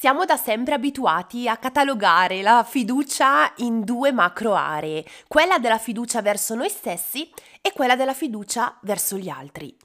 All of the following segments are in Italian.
Siamo da sempre abituati a catalogare la fiducia in due macro aree, quella della fiducia verso noi stessi e quella della fiducia verso gli altri.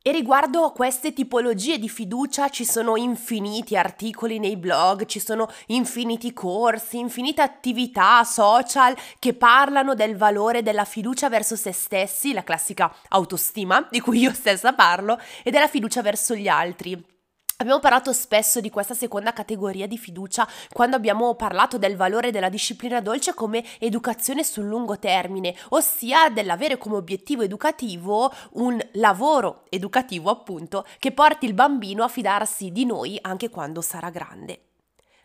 E riguardo a queste tipologie di fiducia ci sono infiniti articoli nei blog, ci sono infiniti corsi, infinite attività social che parlano del valore della fiducia verso se stessi, la classica autostima di cui io stessa parlo, e della fiducia verso gli altri. Abbiamo parlato spesso di questa seconda categoria di fiducia quando abbiamo parlato del valore della disciplina dolce come educazione sul lungo termine, ossia dell'avere come obiettivo educativo un lavoro educativo appunto che porti il bambino a fidarsi di noi anche quando sarà grande.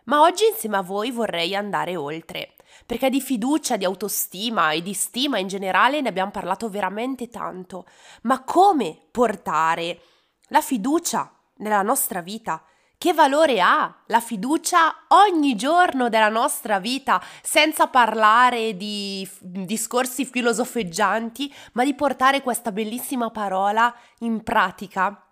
Ma oggi insieme a voi vorrei andare oltre, perché di fiducia, di autostima e di stima in generale ne abbiamo parlato veramente tanto, ma come portare la fiducia nella nostra vita? Che valore ha la fiducia ogni giorno della nostra vita, senza parlare di discorsi filosofeggianti, ma di portare questa bellissima parola in pratica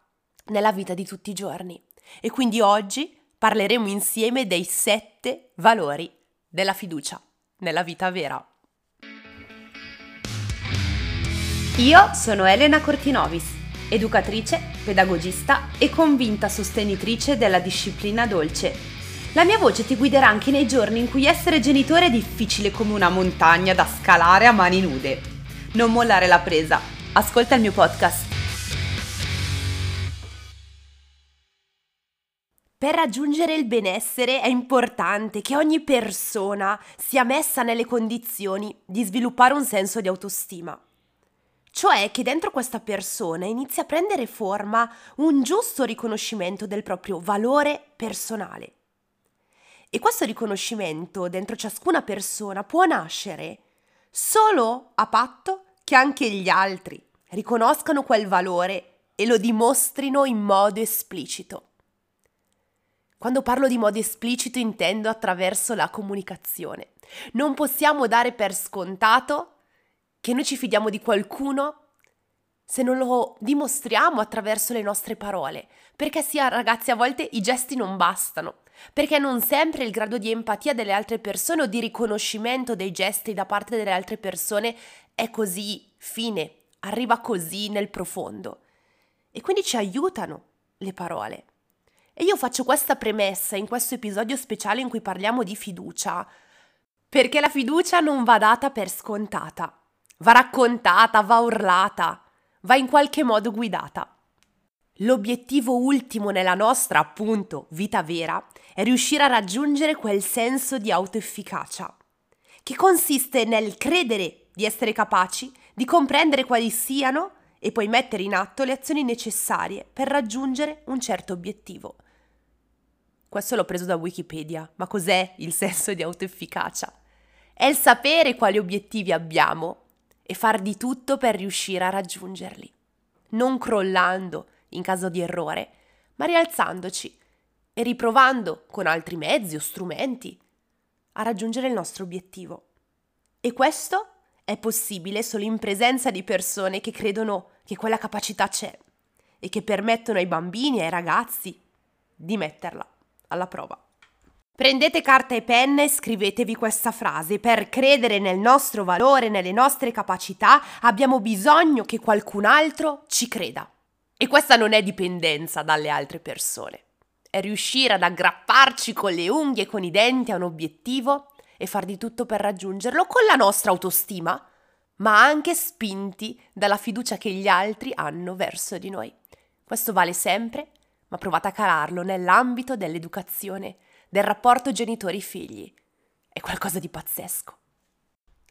nella vita di tutti i giorni. E quindi oggi parleremo insieme dei sette valori della fiducia nella vita vera. Io sono Elena Cortinovis educatrice, pedagogista e convinta sostenitrice della disciplina dolce. La mia voce ti guiderà anche nei giorni in cui essere genitore è difficile come una montagna da scalare a mani nude. Non mollare la presa. Ascolta il mio podcast. Per raggiungere il benessere è importante che ogni persona sia messa nelle condizioni di sviluppare un senso di autostima. Cioè che dentro questa persona inizia a prendere forma un giusto riconoscimento del proprio valore personale. E questo riconoscimento dentro ciascuna persona può nascere solo a patto che anche gli altri riconoscano quel valore e lo dimostrino in modo esplicito. Quando parlo di modo esplicito intendo attraverso la comunicazione. Non possiamo dare per scontato che noi ci fidiamo di qualcuno se non lo dimostriamo attraverso le nostre parole. Perché sì, ragazzi, a volte i gesti non bastano. Perché non sempre il grado di empatia delle altre persone o di riconoscimento dei gesti da parte delle altre persone è così fine, arriva così nel profondo. E quindi ci aiutano le parole. E io faccio questa premessa in questo episodio speciale in cui parliamo di fiducia, perché la fiducia non va data per scontata va raccontata, va urlata, va in qualche modo guidata. L'obiettivo ultimo nella nostra, appunto, vita vera è riuscire a raggiungere quel senso di autoefficacia, che consiste nel credere di essere capaci di comprendere quali siano e poi mettere in atto le azioni necessarie per raggiungere un certo obiettivo. Questo l'ho preso da Wikipedia, ma cos'è il senso di autoefficacia? È il sapere quali obiettivi abbiamo e far di tutto per riuscire a raggiungerli, non crollando in caso di errore, ma rialzandoci e riprovando con altri mezzi o strumenti a raggiungere il nostro obiettivo. E questo è possibile solo in presenza di persone che credono che quella capacità c'è e che permettono ai bambini e ai ragazzi di metterla alla prova. Prendete carta e penna e scrivetevi questa frase. Per credere nel nostro valore, nelle nostre capacità, abbiamo bisogno che qualcun altro ci creda. E questa non è dipendenza dalle altre persone. È riuscire ad aggrapparci con le unghie e con i denti a un obiettivo e far di tutto per raggiungerlo con la nostra autostima, ma anche spinti dalla fiducia che gli altri hanno verso di noi. Questo vale sempre, ma provate a calarlo nell'ambito dell'educazione del rapporto genitori-figli. È qualcosa di pazzesco.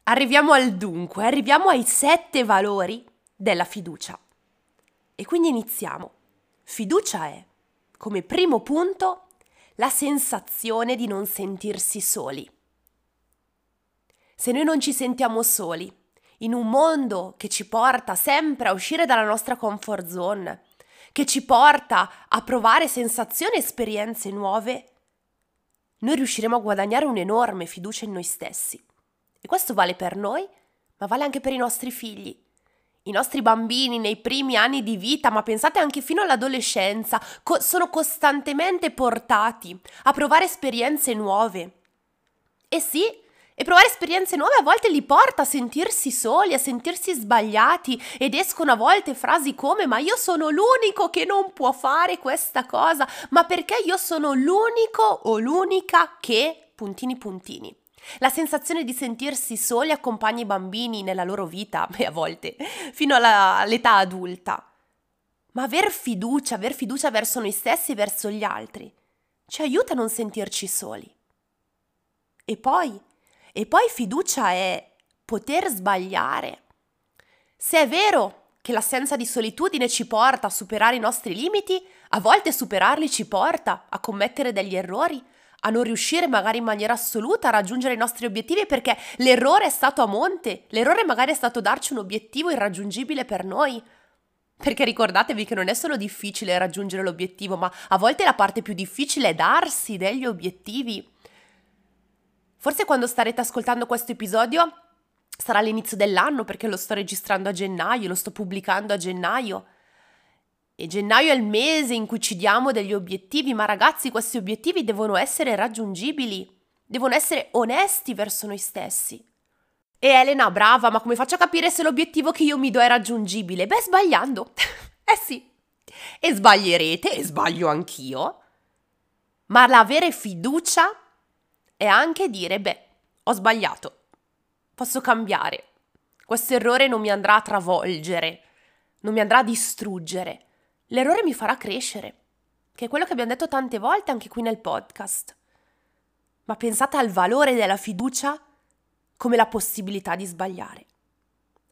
Arriviamo al dunque, arriviamo ai sette valori della fiducia. E quindi iniziamo. Fiducia è, come primo punto, la sensazione di non sentirsi soli. Se noi non ci sentiamo soli, in un mondo che ci porta sempre a uscire dalla nostra comfort zone, che ci porta a provare sensazioni e esperienze nuove, noi riusciremo a guadagnare un'enorme fiducia in noi stessi. E questo vale per noi, ma vale anche per i nostri figli. I nostri bambini nei primi anni di vita, ma pensate anche fino all'adolescenza, co- sono costantemente portati a provare esperienze nuove. E sì, e provare esperienze nuove a volte li porta a sentirsi soli, a sentirsi sbagliati ed escono a volte frasi come ma io sono l'unico che non può fare questa cosa, ma perché io sono l'unico o l'unica che puntini puntini. La sensazione di sentirsi soli accompagna i bambini nella loro vita e a volte fino alla, all'età adulta. Ma aver fiducia, aver fiducia verso noi stessi e verso gli altri, ci aiuta a non sentirci soli. E poi e poi fiducia è poter sbagliare. Se è vero che l'assenza di solitudine ci porta a superare i nostri limiti, a volte superarli ci porta a commettere degli errori, a non riuscire magari in maniera assoluta a raggiungere i nostri obiettivi perché l'errore è stato a monte, l'errore magari è stato darci un obiettivo irraggiungibile per noi. Perché ricordatevi che non è solo difficile raggiungere l'obiettivo, ma a volte la parte più difficile è darsi degli obiettivi. Forse quando starete ascoltando questo episodio sarà l'inizio dell'anno perché lo sto registrando a gennaio, lo sto pubblicando a gennaio. E gennaio è il mese in cui ci diamo degli obiettivi, ma ragazzi, questi obiettivi devono essere raggiungibili, devono essere onesti verso noi stessi. E Elena, brava, ma come faccio a capire se l'obiettivo che io mi do è raggiungibile? Beh, sbagliando. eh sì. E sbaglierete, e sbaglio anch'io. Ma l'avere fiducia è anche dire, beh, ho sbagliato, posso cambiare, questo errore non mi andrà a travolgere, non mi andrà a distruggere, l'errore mi farà crescere, che è quello che abbiamo detto tante volte anche qui nel podcast. Ma pensate al valore della fiducia come la possibilità di sbagliare.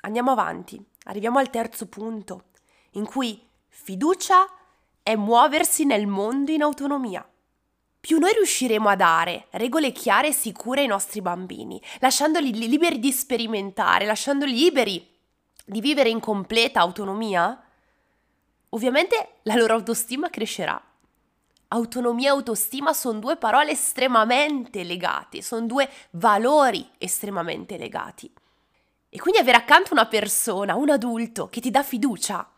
Andiamo avanti, arriviamo al terzo punto, in cui fiducia è muoversi nel mondo in autonomia più noi riusciremo a dare regole chiare e sicure ai nostri bambini, lasciandoli liberi di sperimentare, lasciandoli liberi di vivere in completa autonomia, ovviamente la loro autostima crescerà. Autonomia e autostima sono due parole estremamente legate, sono due valori estremamente legati. E quindi avere accanto una persona, un adulto che ti dà fiducia,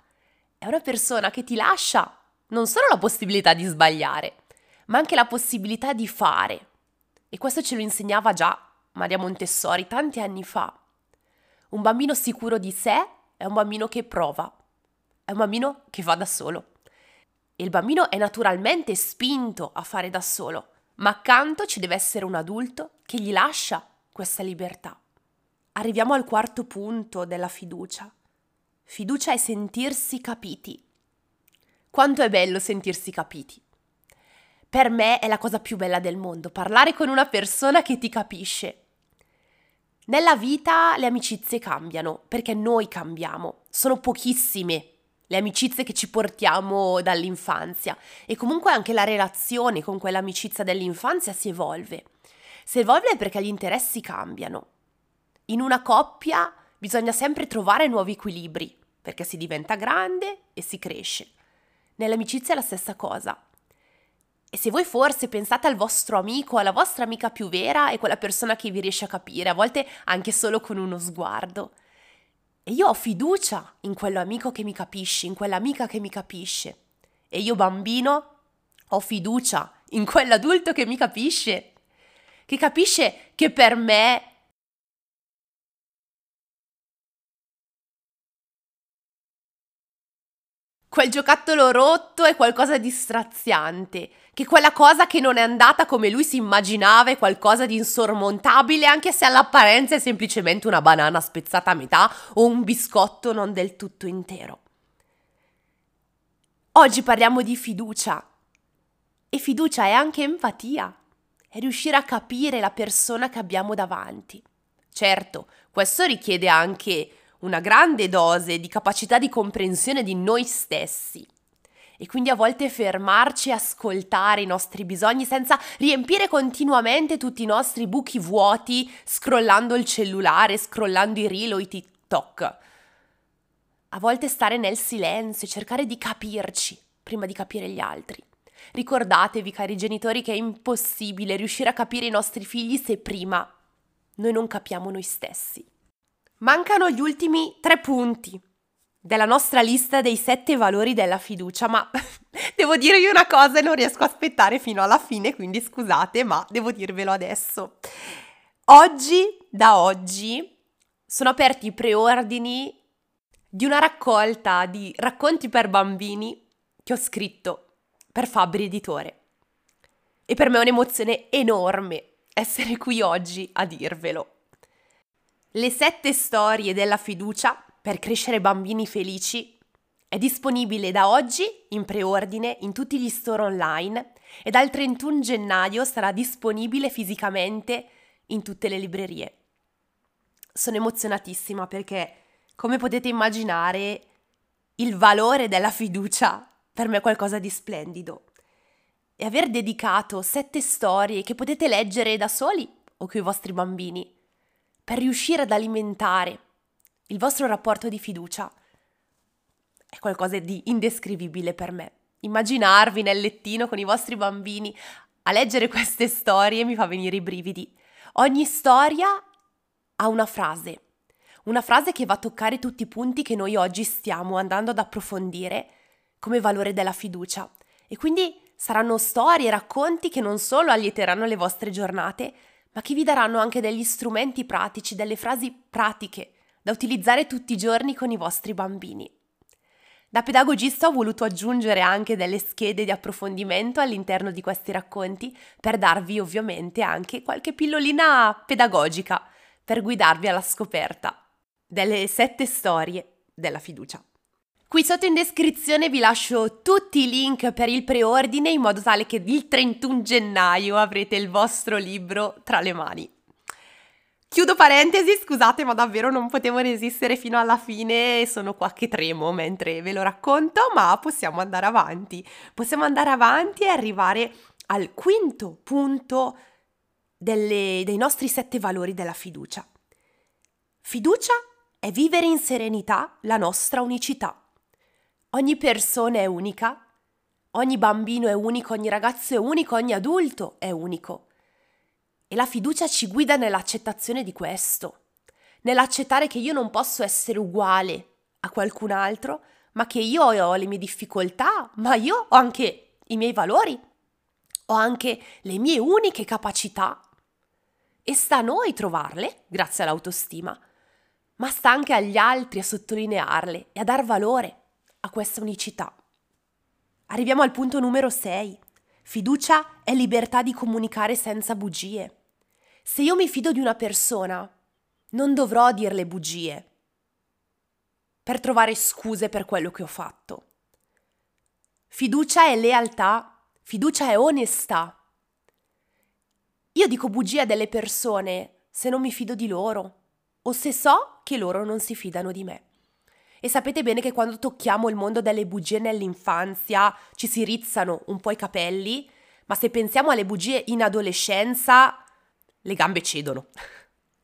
è una persona che ti lascia non solo la possibilità di sbagliare, ma anche la possibilità di fare. E questo ce lo insegnava già Maria Montessori tanti anni fa. Un bambino sicuro di sé è un bambino che prova, è un bambino che va da solo. E il bambino è naturalmente spinto a fare da solo, ma accanto ci deve essere un adulto che gli lascia questa libertà. Arriviamo al quarto punto della fiducia. Fiducia è sentirsi capiti. Quanto è bello sentirsi capiti per me è la cosa più bella del mondo, parlare con una persona che ti capisce. Nella vita le amicizie cambiano, perché noi cambiamo. Sono pochissime le amicizie che ci portiamo dall'infanzia e comunque anche la relazione con quell'amicizia dell'infanzia si evolve. Si evolve perché gli interessi cambiano. In una coppia bisogna sempre trovare nuovi equilibri, perché si diventa grande e si cresce. Nell'amicizia è la stessa cosa. E se voi forse pensate al vostro amico, alla vostra amica più vera, è quella persona che vi riesce a capire, a volte anche solo con uno sguardo. E io ho fiducia in quell'amico che mi capisce, in quell'amica che mi capisce. E io bambino ho fiducia in quell'adulto che mi capisce, che capisce che per me quel giocattolo rotto è qualcosa di straziante, che quella cosa che non è andata come lui si immaginava è qualcosa di insormontabile, anche se all'apparenza è semplicemente una banana spezzata a metà o un biscotto non del tutto intero. Oggi parliamo di fiducia. E fiducia è anche empatia, è riuscire a capire la persona che abbiamo davanti. Certo, questo richiede anche una grande dose di capacità di comprensione di noi stessi. E quindi a volte fermarci e ascoltare i nostri bisogni senza riempire continuamente tutti i nostri buchi vuoti scrollando il cellulare, scrollando i reel o i TikTok. A volte stare nel silenzio e cercare di capirci prima di capire gli altri. Ricordatevi, cari genitori, che è impossibile riuscire a capire i nostri figli se prima noi non capiamo noi stessi. Mancano gli ultimi tre punti della nostra lista dei sette valori della fiducia, ma devo dirvi una cosa e non riesco a aspettare fino alla fine, quindi scusate, ma devo dirvelo adesso. Oggi, da oggi, sono aperti i preordini di una raccolta di racconti per bambini che ho scritto per Fabri Editore. E per me è un'emozione enorme essere qui oggi a dirvelo. Le sette storie della fiducia per crescere bambini felici è disponibile da oggi in preordine in tutti gli store online e dal 31 gennaio sarà disponibile fisicamente in tutte le librerie. Sono emozionatissima perché, come potete immaginare, il valore della fiducia per me è qualcosa di splendido. E aver dedicato sette storie che potete leggere da soli o con i vostri bambini per riuscire ad alimentare il vostro rapporto di fiducia è qualcosa di indescrivibile per me. Immaginarvi nel lettino con i vostri bambini a leggere queste storie mi fa venire i brividi. Ogni storia ha una frase, una frase che va a toccare tutti i punti che noi oggi stiamo andando ad approfondire come valore della fiducia. E quindi saranno storie, racconti che non solo allieteranno le vostre giornate, ma che vi daranno anche degli strumenti pratici, delle frasi pratiche da utilizzare tutti i giorni con i vostri bambini. Da pedagogista ho voluto aggiungere anche delle schede di approfondimento all'interno di questi racconti per darvi ovviamente anche qualche pillolina pedagogica per guidarvi alla scoperta delle sette storie della fiducia. Qui sotto in descrizione vi lascio tutti i link per il preordine in modo tale che il 31 gennaio avrete il vostro libro tra le mani. Chiudo parentesi, scusate, ma davvero non potevo resistere fino alla fine e sono qua che tremo mentre ve lo racconto, ma possiamo andare avanti. Possiamo andare avanti e arrivare al quinto punto delle, dei nostri sette valori della fiducia. Fiducia è vivere in serenità la nostra unicità. Ogni persona è unica, ogni bambino è unico, ogni ragazzo è unico, ogni adulto è unico. E la fiducia ci guida nell'accettazione di questo, nell'accettare che io non posso essere uguale a qualcun altro, ma che io ho le mie difficoltà, ma io ho anche i miei valori, ho anche le mie uniche capacità. E sta a noi trovarle, grazie all'autostima, ma sta anche agli altri a sottolinearle e a dar valore a questa unicità. Arriviamo al punto numero 6. Fiducia è libertà di comunicare senza bugie. Se io mi fido di una persona, non dovrò dirle bugie per trovare scuse per quello che ho fatto. Fiducia è lealtà, fiducia è onestà. Io dico bugie a delle persone se non mi fido di loro o se so che loro non si fidano di me. E sapete bene che quando tocchiamo il mondo delle bugie nell'infanzia ci si rizzano un po' i capelli, ma se pensiamo alle bugie in adolescenza, le gambe cedono.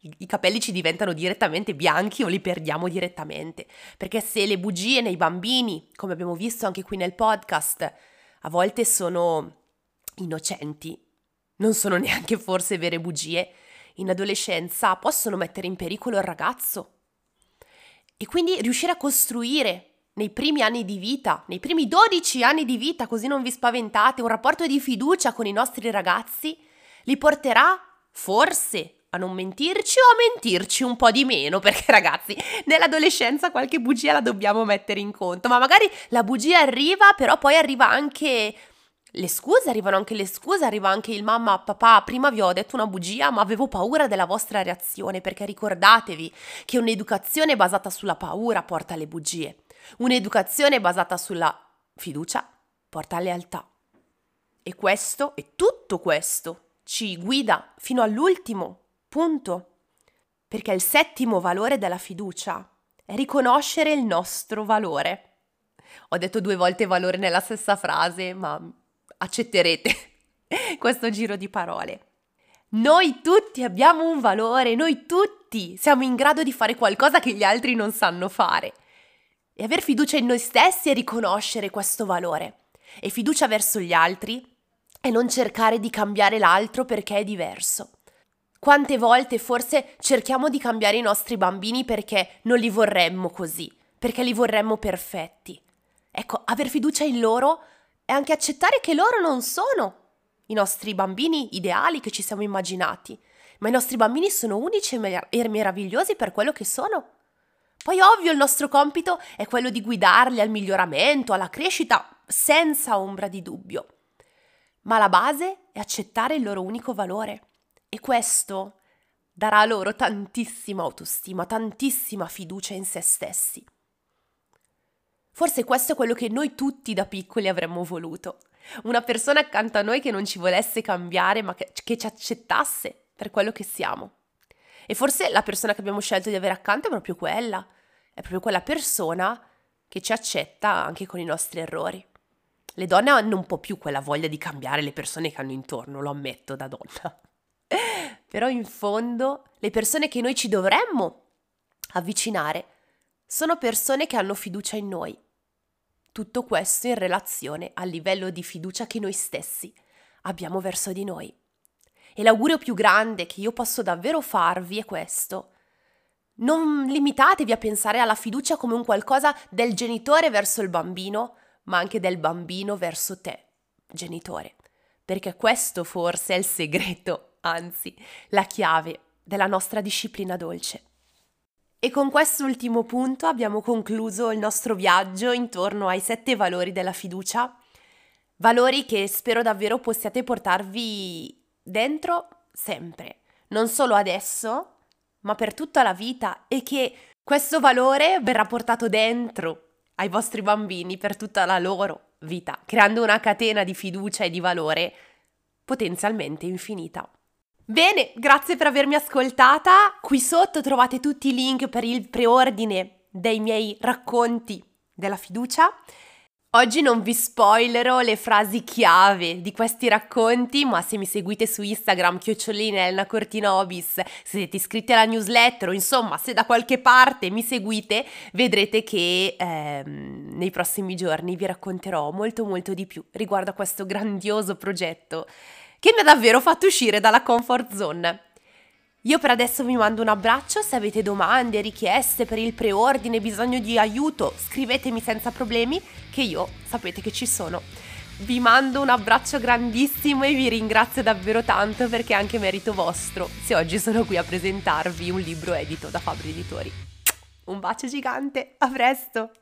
I capelli ci diventano direttamente bianchi o li perdiamo direttamente. Perché se le bugie nei bambini, come abbiamo visto anche qui nel podcast, a volte sono innocenti, non sono neanche forse vere bugie, in adolescenza possono mettere in pericolo il ragazzo e quindi riuscire a costruire nei primi anni di vita, nei primi 12 anni di vita, così non vi spaventate, un rapporto di fiducia con i nostri ragazzi, li porterà forse a non mentirci o a mentirci un po' di meno, perché ragazzi, nell'adolescenza qualche bugia la dobbiamo mettere in conto, ma magari la bugia arriva, però poi arriva anche le scuse, arrivano anche le scuse, arriva anche il mamma, papà, prima vi ho detto una bugia, ma avevo paura della vostra reazione, perché ricordatevi che un'educazione basata sulla paura porta alle bugie, un'educazione basata sulla fiducia porta a lealtà. E questo, e tutto questo, ci guida fino all'ultimo punto, perché il settimo valore della fiducia è riconoscere il nostro valore. Ho detto due volte valore nella stessa frase, ma accetterete questo giro di parole. Noi tutti abbiamo un valore, noi tutti siamo in grado di fare qualcosa che gli altri non sanno fare. E aver fiducia in noi stessi è riconoscere questo valore. E fiducia verso gli altri è non cercare di cambiare l'altro perché è diverso. Quante volte forse cerchiamo di cambiare i nostri bambini perché non li vorremmo così, perché li vorremmo perfetti. Ecco, aver fiducia in loro è anche accettare che loro non sono i nostri bambini ideali che ci siamo immaginati, ma i nostri bambini sono unici e meravigliosi per quello che sono. Poi ovvio il nostro compito è quello di guidarli al miglioramento, alla crescita, senza ombra di dubbio. Ma la base è accettare il loro unico valore e questo darà loro tantissima autostima, tantissima fiducia in se stessi. Forse questo è quello che noi tutti da piccoli avremmo voluto. Una persona accanto a noi che non ci volesse cambiare, ma che, che ci accettasse per quello che siamo. E forse la persona che abbiamo scelto di avere accanto è proprio quella, è proprio quella persona che ci accetta anche con i nostri errori. Le donne hanno un po' più quella voglia di cambiare le persone che hanno intorno, lo ammetto da donna. Però in fondo le persone che noi ci dovremmo avvicinare sono persone che hanno fiducia in noi. Tutto questo in relazione al livello di fiducia che noi stessi abbiamo verso di noi. E l'augurio più grande che io posso davvero farvi è questo. Non limitatevi a pensare alla fiducia come un qualcosa del genitore verso il bambino, ma anche del bambino verso te, genitore. Perché questo forse è il segreto, anzi, la chiave della nostra disciplina dolce. E con quest'ultimo punto abbiamo concluso il nostro viaggio intorno ai sette valori della fiducia, valori che spero davvero possiate portarvi dentro sempre, non solo adesso, ma per tutta la vita. E che questo valore verrà portato dentro ai vostri bambini per tutta la loro vita, creando una catena di fiducia e di valore potenzialmente infinita. Bene, grazie per avermi ascoltata. Qui sotto trovate tutti i link per il preordine dei miei racconti della fiducia Oggi non vi spoilerò le frasi chiave di questi racconti, ma se mi seguite su Instagram, chiocciolina Elena Cortinobis, se siete iscritti alla newsletter o insomma se da qualche parte mi seguite, vedrete che ehm, nei prossimi giorni vi racconterò molto molto di più riguardo a questo grandioso progetto che mi ha davvero fatto uscire dalla comfort zone. Io per adesso vi mando un abbraccio, se avete domande, richieste per il preordine, bisogno di aiuto, scrivetemi senza problemi che io sapete che ci sono. Vi mando un abbraccio grandissimo e vi ringrazio davvero tanto perché è anche merito vostro se oggi sono qui a presentarvi un libro edito da Fabri Editori. Un bacio gigante, a presto!